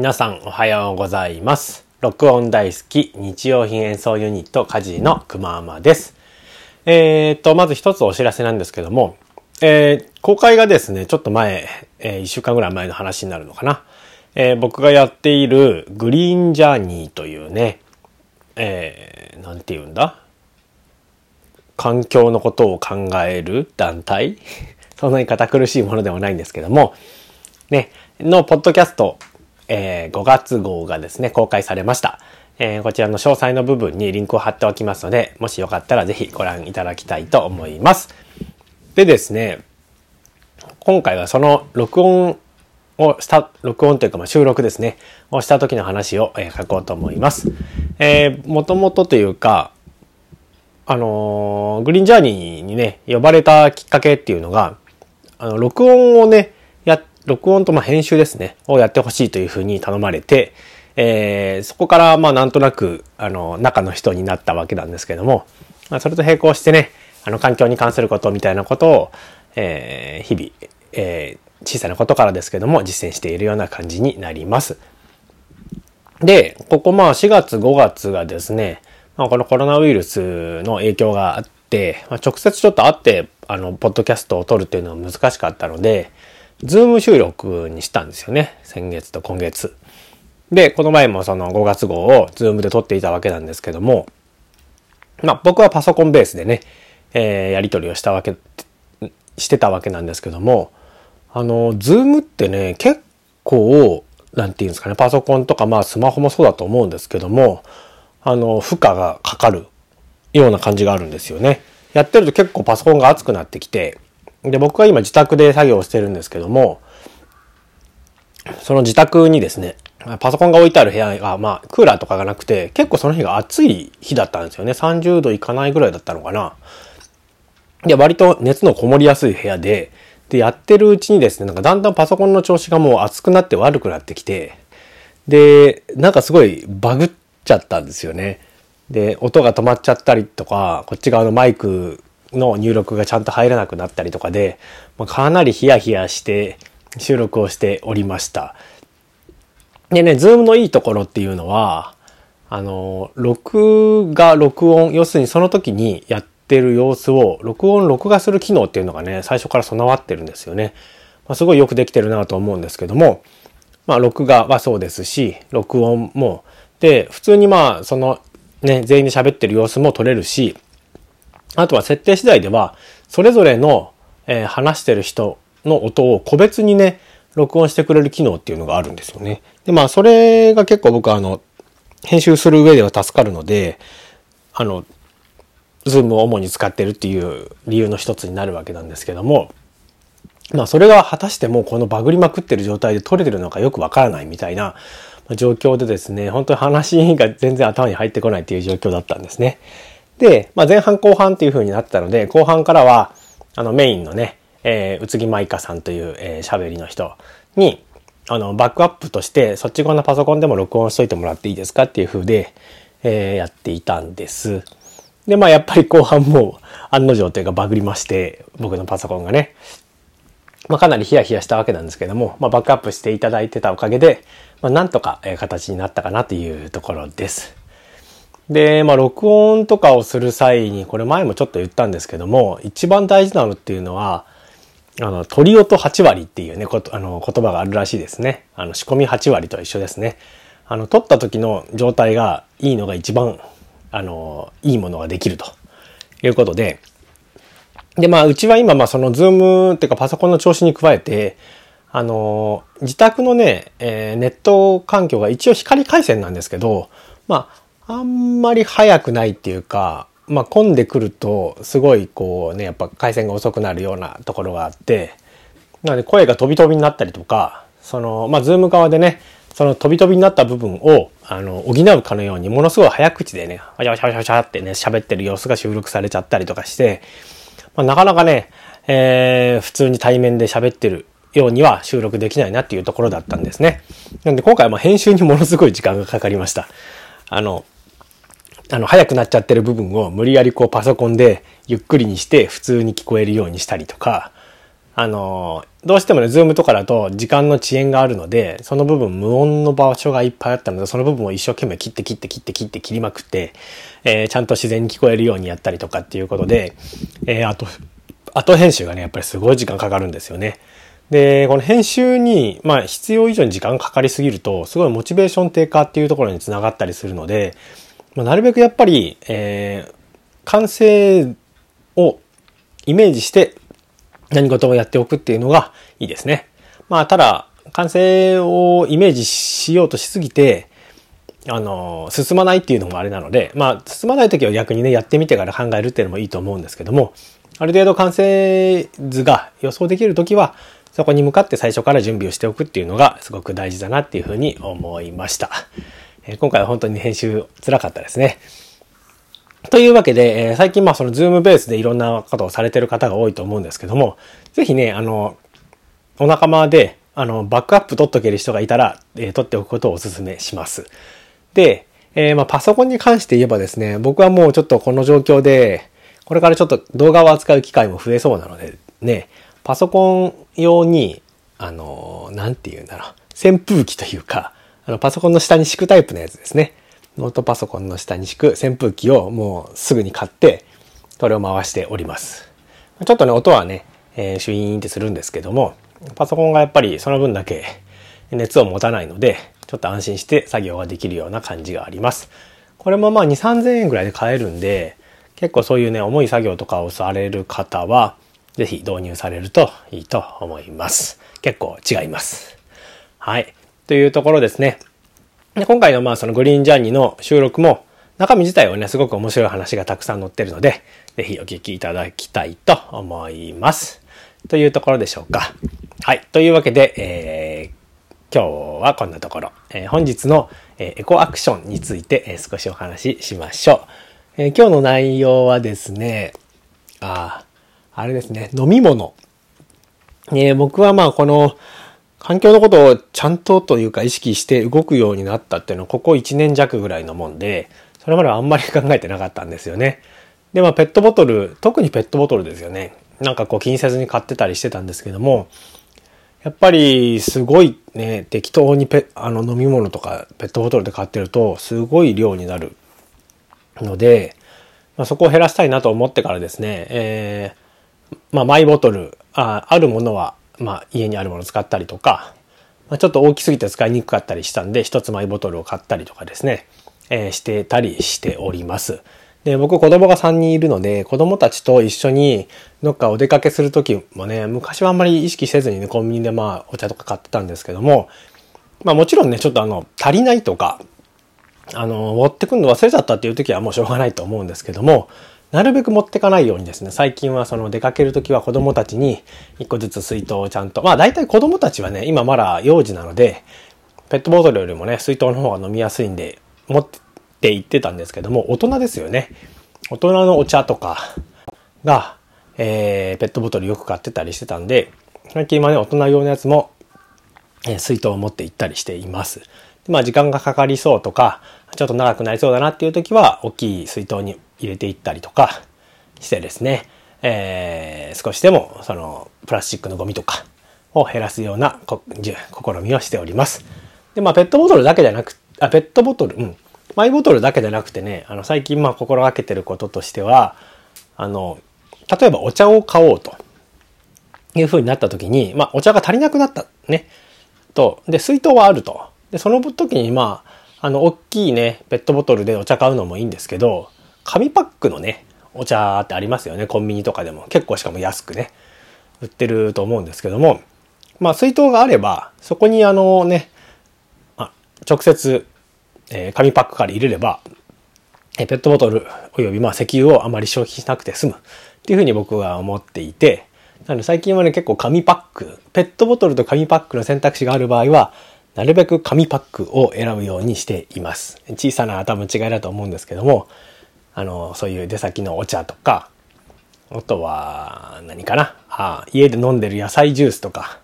皆さんおはようございます。録音大好き日用品演奏ユニットカジのくまーまです。えーと、まず一つお知らせなんですけども、えー公開がですね、ちょっと前、えー、一週間ぐらい前の話になるのかな。えー僕がやっているグリーンジャーニーというね、えー、なんて言うんだ？環境のことを考える団体？そんなに堅苦しいものではないんですけども、ね、のポッドキャスト、えー5月号がですね、公開されました。えーこちらの詳細の部分にリンクを貼っておきますので、もしよかったらぜひご覧いただきたいと思います。でですね、今回はその録音をした、録音というかま収録ですね、をした時の話を、え書こうと思います。えー、もともとというか、あのーグリーンジャーニーにね、呼ばれたきっかけっていうのが、あの、録音をね、録音とま編集ですね、をやってほしいというふうに頼まれて、えーそこからまあなんとなく、あの、中の人になったわけなんですけども、まあ、それと並行してね、あの、環境に関することみたいなことを、えー日々、えー小さなことからですけども、実践しているような感じになります。で、ここまあ4月5月がですね、まあ、このコロナウイルスの影響があって、まあ、直接ちょっと会って、あの、ポッドキャストを撮るっていうのは難しかったので、ズーム収録にしたんですよね。先月と今月。で、この前もその5月号をズームで撮っていたわけなんですけども、まあ僕はパソコンベースでね、えーやり取りをしたわけ、してたわけなんですけども、あの、ズームってね、結構、なんていうんですかね、パソコンとかまあスマホもそうだと思うんですけども、あの、負荷がかかるような感じがあるんですよね。やってると結構パソコンが熱くなってきて、で、僕は今自宅で作業してるんですけども、その自宅にですね、パソコンが置いてある部屋が、まあ、クーラーとかがなくて、結構その日が暑い日だったんですよね。30度いかないぐらいだったのかな。で、割と熱のこもりやすい部屋で、で、やってるうちにですね、なんかだんだんパソコンの調子がもう熱くなって悪くなってきて、で、なんかすごいバグっちゃったんですよね。で、音が止まっちゃったりとか、こっち側のマイクの入力がちゃんと入らなくなったりとかで、まあ、かなりヒヤヒヤして収録をしておりました。でね、ズームのいいところっていうのは、あの、録画、録音、要するにその時にやってる様子を、録音、録画する機能っていうのがね、最初から備わってるんですよね。まあ、すごいよくできてるなと思うんですけども、まあ、録画はそうですし、録音も、で、普通にまあ、その、ね、全員で喋ってる様子も撮れるし、あとは設定次第では、それぞれの、えー話してる人の音を個別にね、録音してくれる機能っていうのがあるんですよね。で、まあ、それが結構僕はあの、編集する上では助かるので、あの、ズームを主に使ってるっていう理由の一つになるわけなんですけども、まあそれが果たしてもうこのバグりまくってる状態で撮れてるのかよくわからないみたいな状況でですね、本当に話が全然頭に入ってこないっていう状況だったんですね。で、まあ前半後半っていう風になってたので、後半からはあのメインのね、えー、宇津木舞香さんというえー喋、りの人に、あの、バックアップとして、そっち側のパソコンでも録音しといてもらっていいですかっていう風で、えーやっていたんです。で、まあやっぱり後半も案の定というかバグりまして、僕のパソコンがね。まあかなりヒヤヒヤしたわけなんですけども、まあバックアップしていただいてたおかげで、まあなんとかえ形になったかなというところです。で、まあ録音とかをする際に、これ前もちょっと言ったんですけども、一番大事なのっていうのは、あの、鳥音8割っていうね、こと、あの、言葉があるらしいですね。あの、仕込み8割と一緒ですね。あの、撮った時の状態がいいのが一番、あの、いいものができるということで、で、まあ、うちは今、まあ、その、ズームっていうかパソコンの調子に加えて、あの、自宅のね、えーネット環境が一応光回線なんですけど、まあ、あんまり早くないっていうか、まあ、混んでくると、すごい、こうね、やっぱ回線が遅くなるようなところがあって、なので声が飛び飛びになったりとか、その、まあ、ズーム側でね、その飛び飛びになった部分を、あの、補うかのように、ものすごい早口でね、わしゃわしゃわしゃわしゃってね、喋ってる様子が収録されちゃったりとかして、まあ、なかなかね、えー普通に対面で喋ってるようには収録できないなっていうところだったんですね。なんで今回は編集にものすごい時間がかかりました。あの、あの、早くなっちゃってる部分を無理やりこうパソコンでゆっくりにして普通に聞こえるようにしたりとか、あの、どうしてもね、ズームとかだと時間の遅延があるので、その部分無音の場所がいっぱいあったので、その部分を一生懸命切って切って切って切って切りまくって、えー、ちゃんと自然に聞こえるようにやったりとかっていうことで、えー、あと、後編集がね、やっぱりすごい時間かかるんですよね。で、この編集に、まあ必要以上に時間かかりすぎると、すごいモチベーション低下っていうところにつながったりするので、まあ、なるべくやっぱり、えー、完成をイメージして何事もやっておくっていうのがいいですね。まあ、ただ、完成をイメージしようとしすぎて、あの、進まないっていうのもあれなので、まあ、進まない時は逆にね、やってみてから考えるっていうのもいいと思うんですけども、ある程度完成図が予想できる時は、そこに向かって最初から準備をしておくっていうのがすごく大事だなっていうふうに思いました。え今回は本当に編集辛かったですね。というわけで、え最近まあそのズームベースでいろんなことをされてる方が多いと思うんですけども、ぜひね、あの、お仲間で、あの、バックアップ取っとける人がいたら、え、取っておくことをお勧めします。で、えー、まあパソコンに関して言えばですね、僕はもうちょっとこの状況で、これからちょっと動画を扱う機会も増えそうなので、ね、パソコン用に、あの、なんて言うんだろう、扇風機というか、あの、パソコンの下に敷くタイプのやつですね。ノートパソコンの下に敷く扇風機をもうすぐに買って、それを回しております。ちょっとね、音はね、えー、シュイーンってするんですけども、パソコンがやっぱりその分だけ熱を持たないので、ちょっと安心して作業ができるような感じがあります。これもまあ2、3000円ぐらいで買えるんで、結構そういうね、重い作業とかをされる方は、ぜひ導入されるといいと思います。結構違います。はい。というところですね。で今回のまあそのグリーンジャーニーの収録も中身自体はね、すごく面白い話がたくさん載ってるので、ぜひお聞きいただきたいと思います。というところでしょうか。はい。というわけで、えー、今日はこんなところ。えー、本日の、えー、エコアクションについて、えー、少しお話ししましょう。え、今日の内容はですね、あ、あれですね、飲み物。え、僕はまあこの、環境のことをちゃんとというか意識して動くようになったっていうのはここ1年弱ぐらいのもんで、それまではあんまり考えてなかったんですよね。で、まあペットボトル、特にペットボトルですよね。なんかこう気にせずに買ってたりしてたんですけども、やっぱりすごいね、適当にペあの飲み物とかペットボトルで買ってるとすごい量になるので、まあ、そこを減らしたいなと思ってからですね、えー、まあマイボトル、ああるものはまあ、家にあるものを使ったりとか、まあ、ちょっと大きすぎて使いにくかったりしたんで、一つマイボトルを買ったりとかですね、えー、してたりしております。で、僕子供が3人いるので、子供たちと一緒にどっかお出かけするときもね、昔はあんまり意識せずにね、コンビニでまあお茶とか買ってたんですけども、まあもちろんね、ちょっとあの、足りないとか、あの、持ってくるの忘れちゃったっていう時はもうしょうがないと思うんですけども、なるべく持ってかないようにですね、最近はその出かけるときは子供たちに一個ずつ水筒をちゃんと、まあ大体子供たちはね、今まだ幼児なので、ペットボトルよりもね、水筒の方が飲みやすいんで、持って行ってたんですけども、大人ですよね。大人のお茶とかが、えー、ペットボトルよく買ってたりしてたんで、最近はね、大人用のやつも、えー、水筒を持って行ったりしています。まあ時間がかかりそうとか、ちょっと長くなりそうだなっていう時は、大きい水筒に入れていったりとかしてですね、えー、少しでもそのプラスチックのゴミとかを減らすような試みをしております。で、まあペットボトルだけじゃなく、あ、ペットボトル、うん。マイボトルだけじゃなくてね、あの最近まあ心がけてることとしては、あの、例えばお茶を買おうという風になった時に、まあお茶が足りなくなったね。と、で、水筒はあると。で、その時にまあ、あの、大きいね、ペットボトルでお茶買うのもいいんですけど、紙パックのね、お茶ってありますよね。コンビニとかでも。結構しかも安くね、売ってると思うんですけども、まあ水筒があれば、そこにあのね、あ直接、えー、紙パックから入れれば、えー、ペットボトルおよびまあ石油をあまり消費しなくて済むっていうふうに僕は思っていて、なので最近はね結構紙パック、ペットボトルと紙パックの選択肢がある場合は、なるべく紙パックを選ぶようにしています。小さな多分違いだと思うんですけども、あの、そういう出先のお茶とか、あとは、何かな？あ家で飲んでる野菜ジュースとか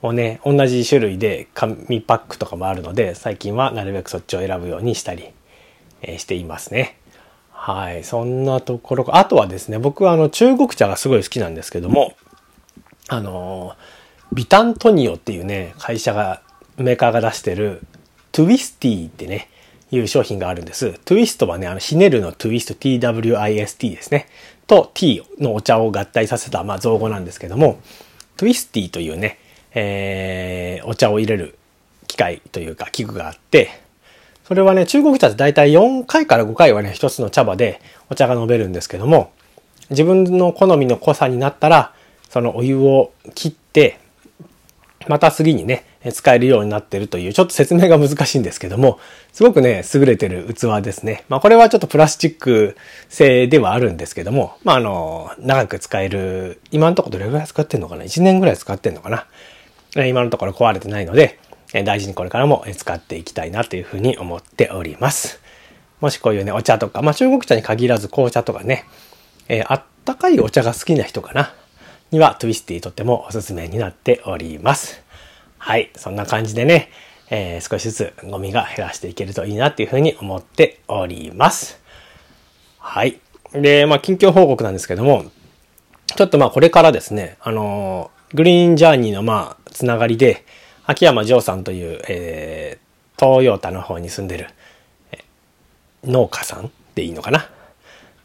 もね、同じ種類で紙パックとかもあるので、最近はなるべくそっちを選ぶようにしたり、えー、していますね。はい。そんなところあとはですね、僕はあの中国茶がすごい好きなんですけども、あの、ビタントニオっていうね、会社が、メーカーが出してる、トゥイスティーってね、いう商品があるんです。 twist はね、あの、ひねるの twist、twist ですね。と t のお茶を合体させた、まあ、造語なんですけども、トゥイスティというね、えー、お茶を入れる機械というか器具があって、それはね、中国茶って大体4回から5回はね、一つの茶葉でお茶が飲めるんですけども、自分の好みの濃さになったら、そのお湯を切って、また次にね、使えるようになってるという、ちょっと説明が難しいんですけども、すごくね、優れてる器ですね。まあこれはちょっとプラスチック製ではあるんですけども、まああの、長く使える、今のところどれぐらい使ってんのかな ?1 年ぐらい使ってんのかな？今のところ壊れてないので、大事にこれからも使っていきたいなというふうに思っております。もしこういうね、お茶とか、まあ中国茶に限らず紅茶とかね、えー、あったかいお茶が好きな人かな、にはトゥイスティとってもおすすめになっております。はい。そんな感じでね、えー、少しずつゴミが減らしていけるといいなっていうふうに思っております。はい。で、まあ、近況報告なんですけども、ちょっとまあ、これからですね、あのー、グリーンジャーニーのまあ、つながりで、秋山城さんという、えー、東洋タの方に住んでる、農家さんでいいのかな？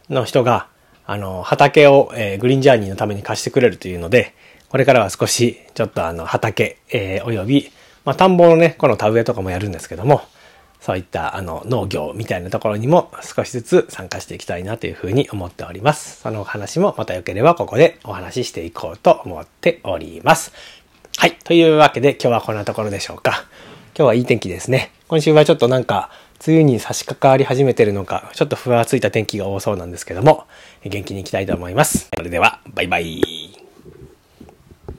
の人が、あの、畑を、えー、グリーンジャーニーのために貸してくれるというので、これからは少し、ちょっとあの、畑、えー、および、まあ、田んぼのね、この田植えとかもやるんですけども、そういったあの農業みたいなところにも少しずつ参加していきたいなというふうに思っております。そのお話もまた良ければここでお話ししていこうと思っております。はい。というわけで今日はこんなところでしょうか。今日はいい天気ですね。今週はちょっとなんか梅雨に差し掛かり始めてるのか、ちょっとふわついた天気が多そうなんですけども、元気に行きたいと思います。それでは、バイバイ。